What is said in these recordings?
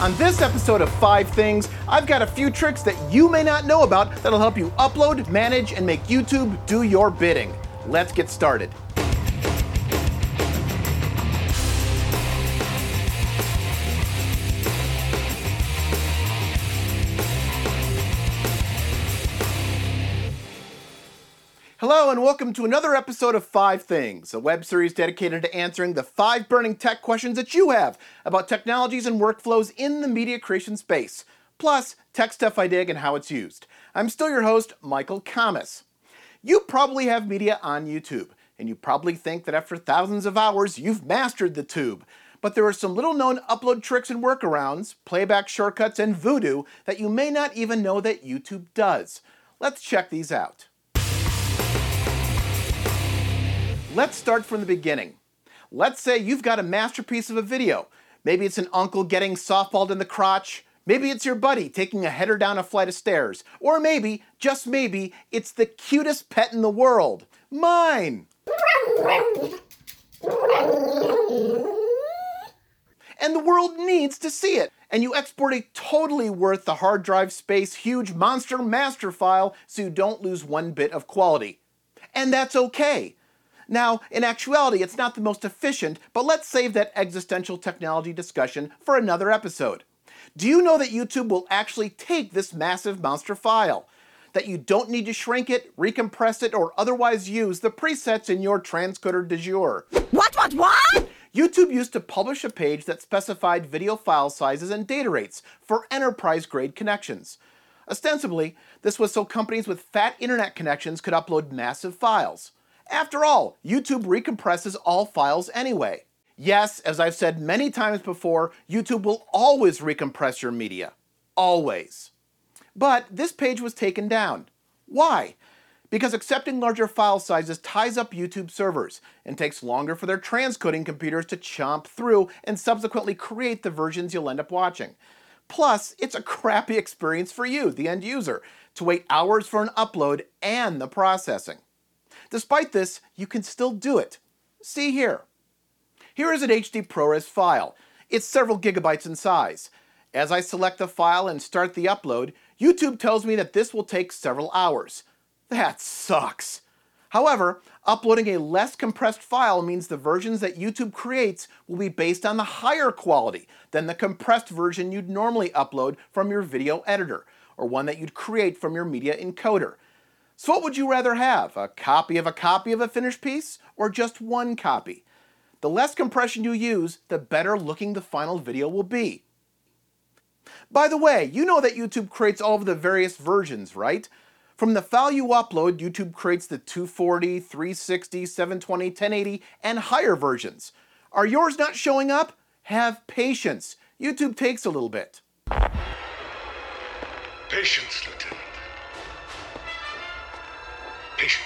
On this episode of Five Things, I've got a few tricks that you may not know about that'll help you upload, manage, and make YouTube do your bidding. Let's get started. Hello, and welcome to another episode of Five Things, a web series dedicated to answering the five burning tech questions that you have about technologies and workflows in the media creation space, plus tech stuff I dig and how it's used. I'm still your host, Michael Kammes. You probably have media on YouTube, and you probably think that after thousands of hours, you've mastered the tube. But there are some little known upload tricks and workarounds, playback shortcuts, and voodoo that you may not even know that YouTube does. Let's check these out. Let's start from the beginning. Let's say you've got a masterpiece of a video. Maybe it's an uncle getting softballed in the crotch. Maybe it's your buddy taking a header down a flight of stairs. Or maybe, just maybe, it's the cutest pet in the world. Mine! And the world needs to see it. And you export a totally worth the hard drive space huge monster master file so you don't lose one bit of quality. And that's okay. Now, in actuality, it's not the most efficient, but let's save that existential technology discussion for another episode. Do you know that YouTube will actually take this massive monster file? That you don't need to shrink it, recompress it, or otherwise use the presets in your transcoder de jour. What, what, what? YouTube used to publish a page that specified video file sizes and data rates for enterprise grade connections. Ostensibly, this was so companies with fat internet connections could upload massive files. After all, YouTube recompresses all files anyway. Yes, as I've said many times before, YouTube will always recompress your media. Always. But this page was taken down. Why? Because accepting larger file sizes ties up YouTube servers and takes longer for their transcoding computers to chomp through and subsequently create the versions you'll end up watching. Plus, it's a crappy experience for you, the end user, to wait hours for an upload and the processing. Despite this, you can still do it. See here. Here is an HD ProRes file. It's several gigabytes in size. As I select the file and start the upload, YouTube tells me that this will take several hours. That sucks. However, uploading a less compressed file means the versions that YouTube creates will be based on the higher quality than the compressed version you'd normally upload from your video editor, or one that you'd create from your media encoder. So what would you rather have? A copy of a copy of a finished piece or just one copy? The less compression you use, the better looking the final video will be. By the way, you know that YouTube creates all of the various versions, right? From the file you upload, YouTube creates the 240, 360, 720, 1080, and higher versions. Are yours not showing up? Have patience. YouTube takes a little bit. Patience, Lieutenant. Patience.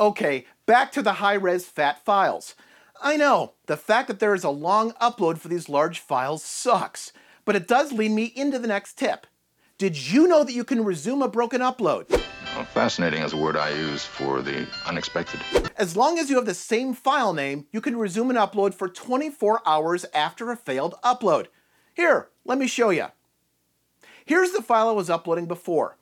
Okay, back to the high-res fat files. I know, the fact that there is a long upload for these large files sucks, but it does lead me into the next tip. Did you know that you can resume a broken upload? Well, fascinating is a word I use for the unexpected. As long as you have the same file name, you can resume an upload for 24 hours after a failed upload. Here, let me show you. Here's the file I was uploading before.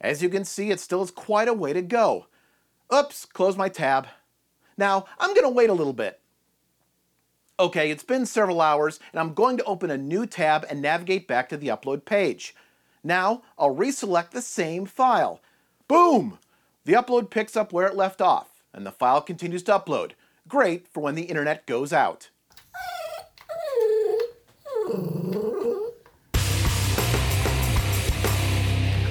As you can see, it still has quite a way to go. Oops, close my tab. Now, I'm going to wait a little bit. Okay, it's been several hours, and I'm going to open a new tab and navigate back to the upload page. Now, I'll reselect the same file. Boom! The upload picks up where it left off, and the file continues to upload. Great for when the internet goes out.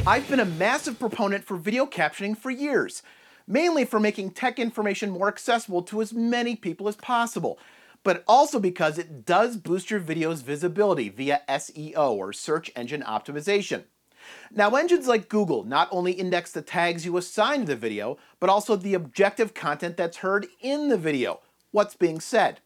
I've been a massive proponent for video captioning for years, mainly for making tech information more accessible to as many people as possible, but also because it does boost your video's visibility via SEO or search engine optimization. Now, engines like Google not only index the tags you assign to the video, but also the objective content that's heard in the video, what's being said.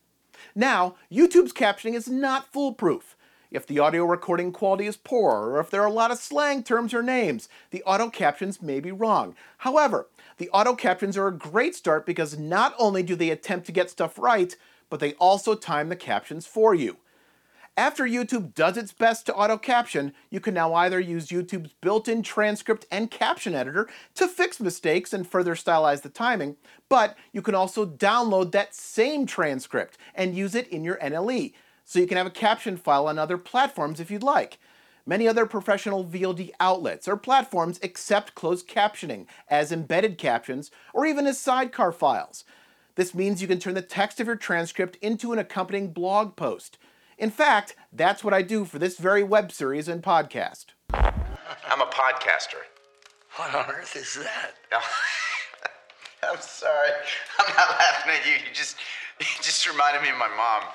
Now, YouTube's captioning is not foolproof. If the audio recording quality is poor, or if there are a lot of slang terms or names, the auto captions may be wrong. However, the auto captions are a great start because not only do they attempt to get stuff right, but they also time the captions for you. After YouTube does its best to auto caption, you can now either use YouTube's built in transcript and caption editor to fix mistakes and further stylize the timing, but you can also download that same transcript and use it in your NLE, so you can have a caption file on other platforms if you'd like. Many other professional VOD outlets or platforms accept closed captioning as embedded captions or even as sidecar files. This means you can turn the text of your transcript into an accompanying blog post. In fact, that's what I do for this very web series and podcast. I'm a podcaster. What on earth is that? I'm sorry. I'm not laughing at you. You just you just reminded me of my mom.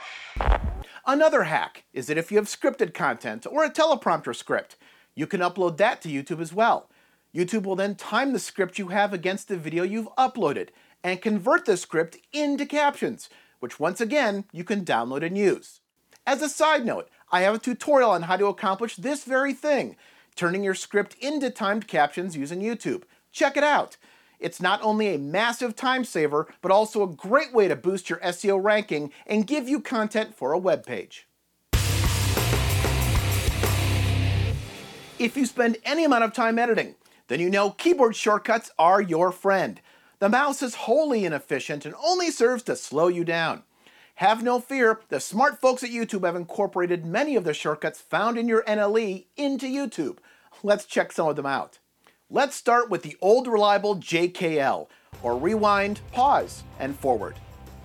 Another hack is that if you have scripted content or a teleprompter script, you can upload that to YouTube as well. YouTube will then time the script you have against the video you've uploaded and convert the script into captions, which once again you can download and use. As a side note, I have a tutorial on how to accomplish this very thing, turning your script into timed captions using YouTube. Check it out. It's not only a massive time saver, but also a great way to boost your SEO ranking and give you content for a web page. If you spend any amount of time editing, then you know keyboard shortcuts are your friend. The mouse is wholly inefficient and only serves to slow you down. Have no fear, the smart folks at YouTube have incorporated many of the shortcuts found in your NLE into YouTube. Let's check some of them out. Let's start with the old reliable JKL, or rewind, pause, and forward.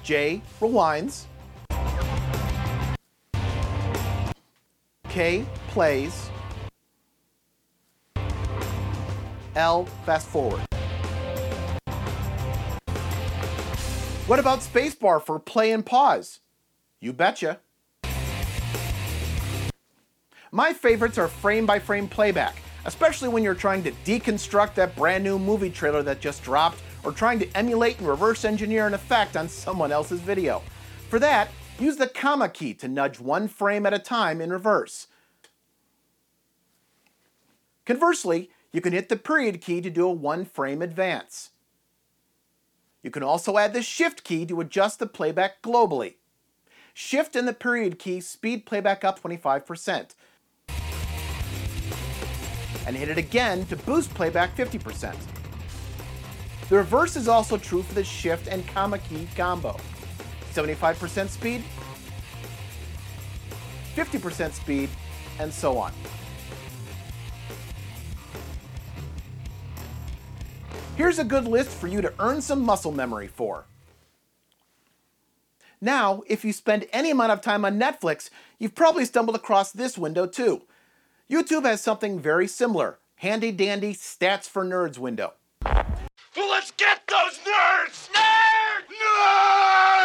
J rewinds. K plays. L fast forward. What about spacebar for play and pause? You betcha. My favorites are frame by frame playback, especially when you're trying to deconstruct that brand new movie trailer that just dropped or trying to emulate and reverse engineer an effect on someone else's video. For that, use the comma key to nudge one frame at a time in reverse. Conversely, you can hit the period key to do a one frame advance. You can also add the Shift key to adjust the playback globally. Shift and the period key speed playback up 25%. And hit it again to boost playback 50%. The reverse is also true for the Shift and comma key combo. 75% speed, 50% speed, and so on. Here's a good list for you to earn some muscle memory for. Now, if you spend any amount of time on Netflix, you've probably stumbled across this window too. YouTube has something very similar, handy dandy stats for nerds window. Well, let's get those nerds! Nerd!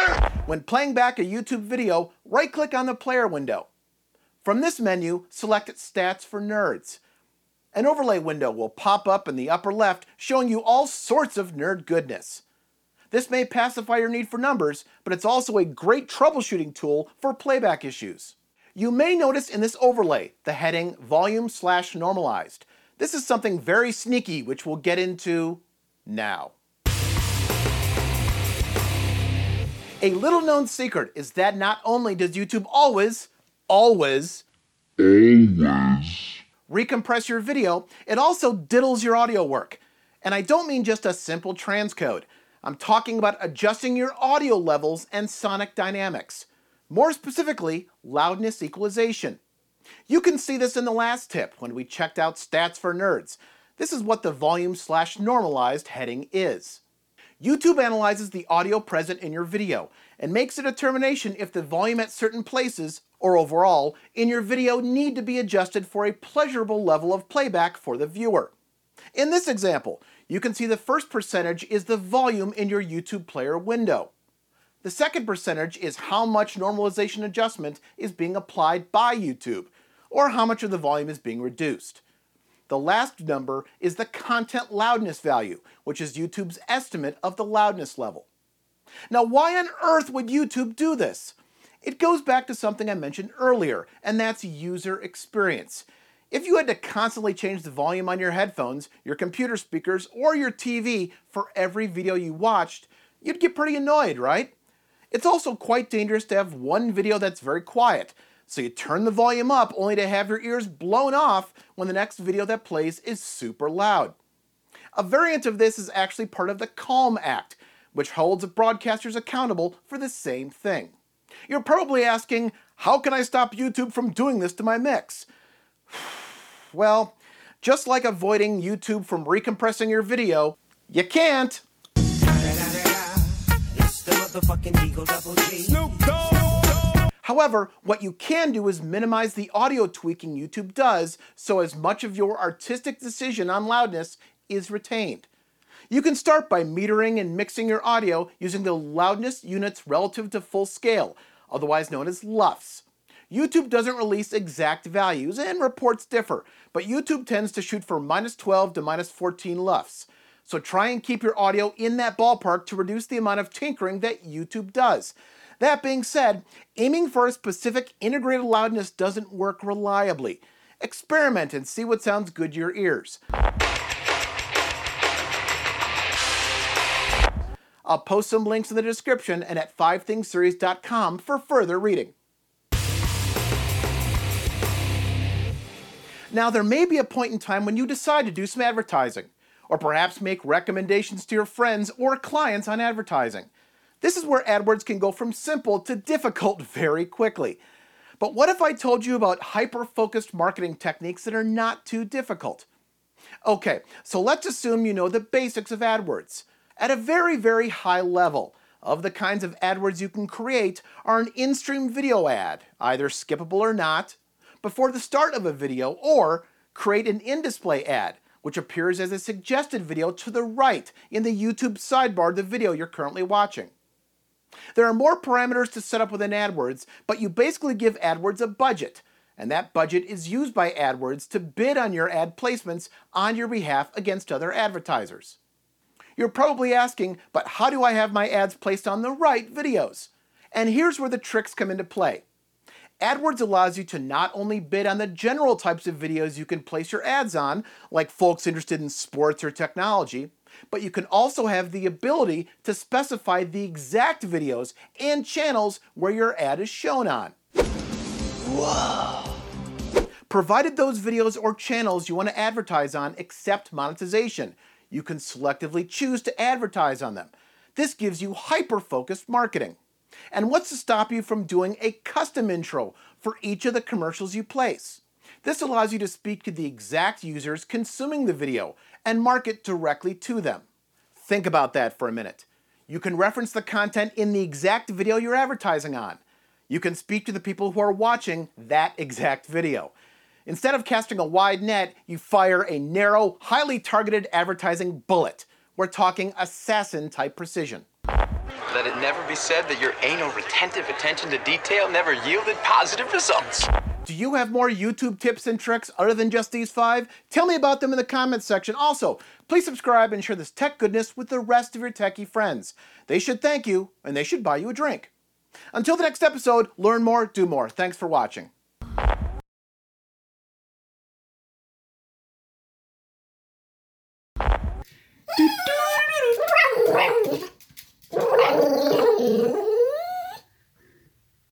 Nerd! When playing back a YouTube video, right click on the player window. From this menu, select Stats for Nerds. An overlay window will pop up in the upper left showing you all sorts of nerd goodness. This may pacify your need for numbers, but it's also a great troubleshooting tool for playback issues. You may notice in this overlay the heading Volume slash Normalized. This is something very sneaky, which we'll get into now. A little known secret is that not only does YouTube always, always, recompress your video, it also diddles your audio work. And I don't mean just a simple transcode. I'm talking about adjusting your audio levels and sonic dynamics. More specifically, loudness equalization. You can see this in the last tip when we checked out stats for nerds. This is what the volume slash normalized heading is. YouTube analyzes the audio present in your video and makes a determination if the volume at certain places, or overall, in your video need to be adjusted for a pleasurable level of playback for the viewer. In this example, you can see the first percentage is the volume in your YouTube player window. The second percentage is how much normalization adjustment is being applied by YouTube, or how much of the volume is being reduced. The last number is the content loudness value, which is YouTube's estimate of the loudness level. Now, why on earth would YouTube do this? It goes back to something I mentioned earlier, and that's user experience. If you had to constantly change the volume on your headphones, your computer speakers, or your TV for every video you watched, you'd get pretty annoyed, right? It's also quite dangerous to have one video that's very quiet, So you turn the volume up only to have your ears blown off when the next video that plays is super loud. A variant of this is actually part of the Calm Act, which holds broadcasters accountable for the same thing. You're probably asking, how can I stop YouTube from doing this to my mix? well, just like avoiding YouTube from recompressing your video, you can't. However, what you can do is minimize the audio tweaking YouTube does so as much of your artistic decision on loudness is retained. You can start by metering and mixing your audio using the loudness units relative to full scale, otherwise known as LUFS. YouTube doesn't release exact values and reports differ, but YouTube tends to shoot for minus 12 to minus 14 LUFS. So try and keep your audio in that ballpark to reduce the amount of tinkering that YouTube does. That being said, aiming for a specific integrated loudness doesn't work reliably. Experiment and see what sounds good to your ears. I'll post some links in the description and at 5thingsseries.com for further reading. Now, there may be a point in time when you decide to do some advertising, or perhaps make recommendations to your friends or clients on advertising. This is where AdWords can go from simple to difficult very quickly. But what if I told you about hyper focused marketing techniques that are not too difficult? Okay, so let's assume you know the basics of AdWords at a very, very high level of the kinds of AdWords you can create are an in-stream video ad, either skippable or not, before the start of a video, or create an in-display ad, which appears as a suggested video to the right in the YouTube sidebar of the video you're currently watching. There are more parameters to set up within AdWords, but you basically give AdWords a budget, and that budget is used by AdWords to bid on your ad placements on your behalf against other advertisers. You're probably asking, but how do I have my ads placed on the right videos? And here's where the tricks come into play. AdWords allows you to not only bid on the general types of videos you can place your ads on, like folks interested in sports or technology, but you can also have the ability to specify the exact videos and channels where your ad is shown on. Whoa! Provided those videos or channels you want to advertise on accept monetization, you can selectively choose to advertise on them. This gives you hyper-focused marketing. And what's to stop you from doing a custom intro for each of the commercials you place? This allows you to speak to the exact users consuming the video and market directly to them. Think about that for a minute. You can reference the content in the exact video you're advertising on. You can speak to the people who are watching that exact video. Instead of casting a wide net, you fire a narrow, highly targeted advertising bullet. We're talking assassin type precision. Let it never be said that your anal retentive attention to detail never yielded positive results. Do you have more YouTube tips and tricks other than just these five? Tell me about them in the comments section. Also, please subscribe and share this tech goodness with the rest of your techie friends. They should thank you, and they should buy you a drink. Until the next episode, learn more, do more. Thanks for watching.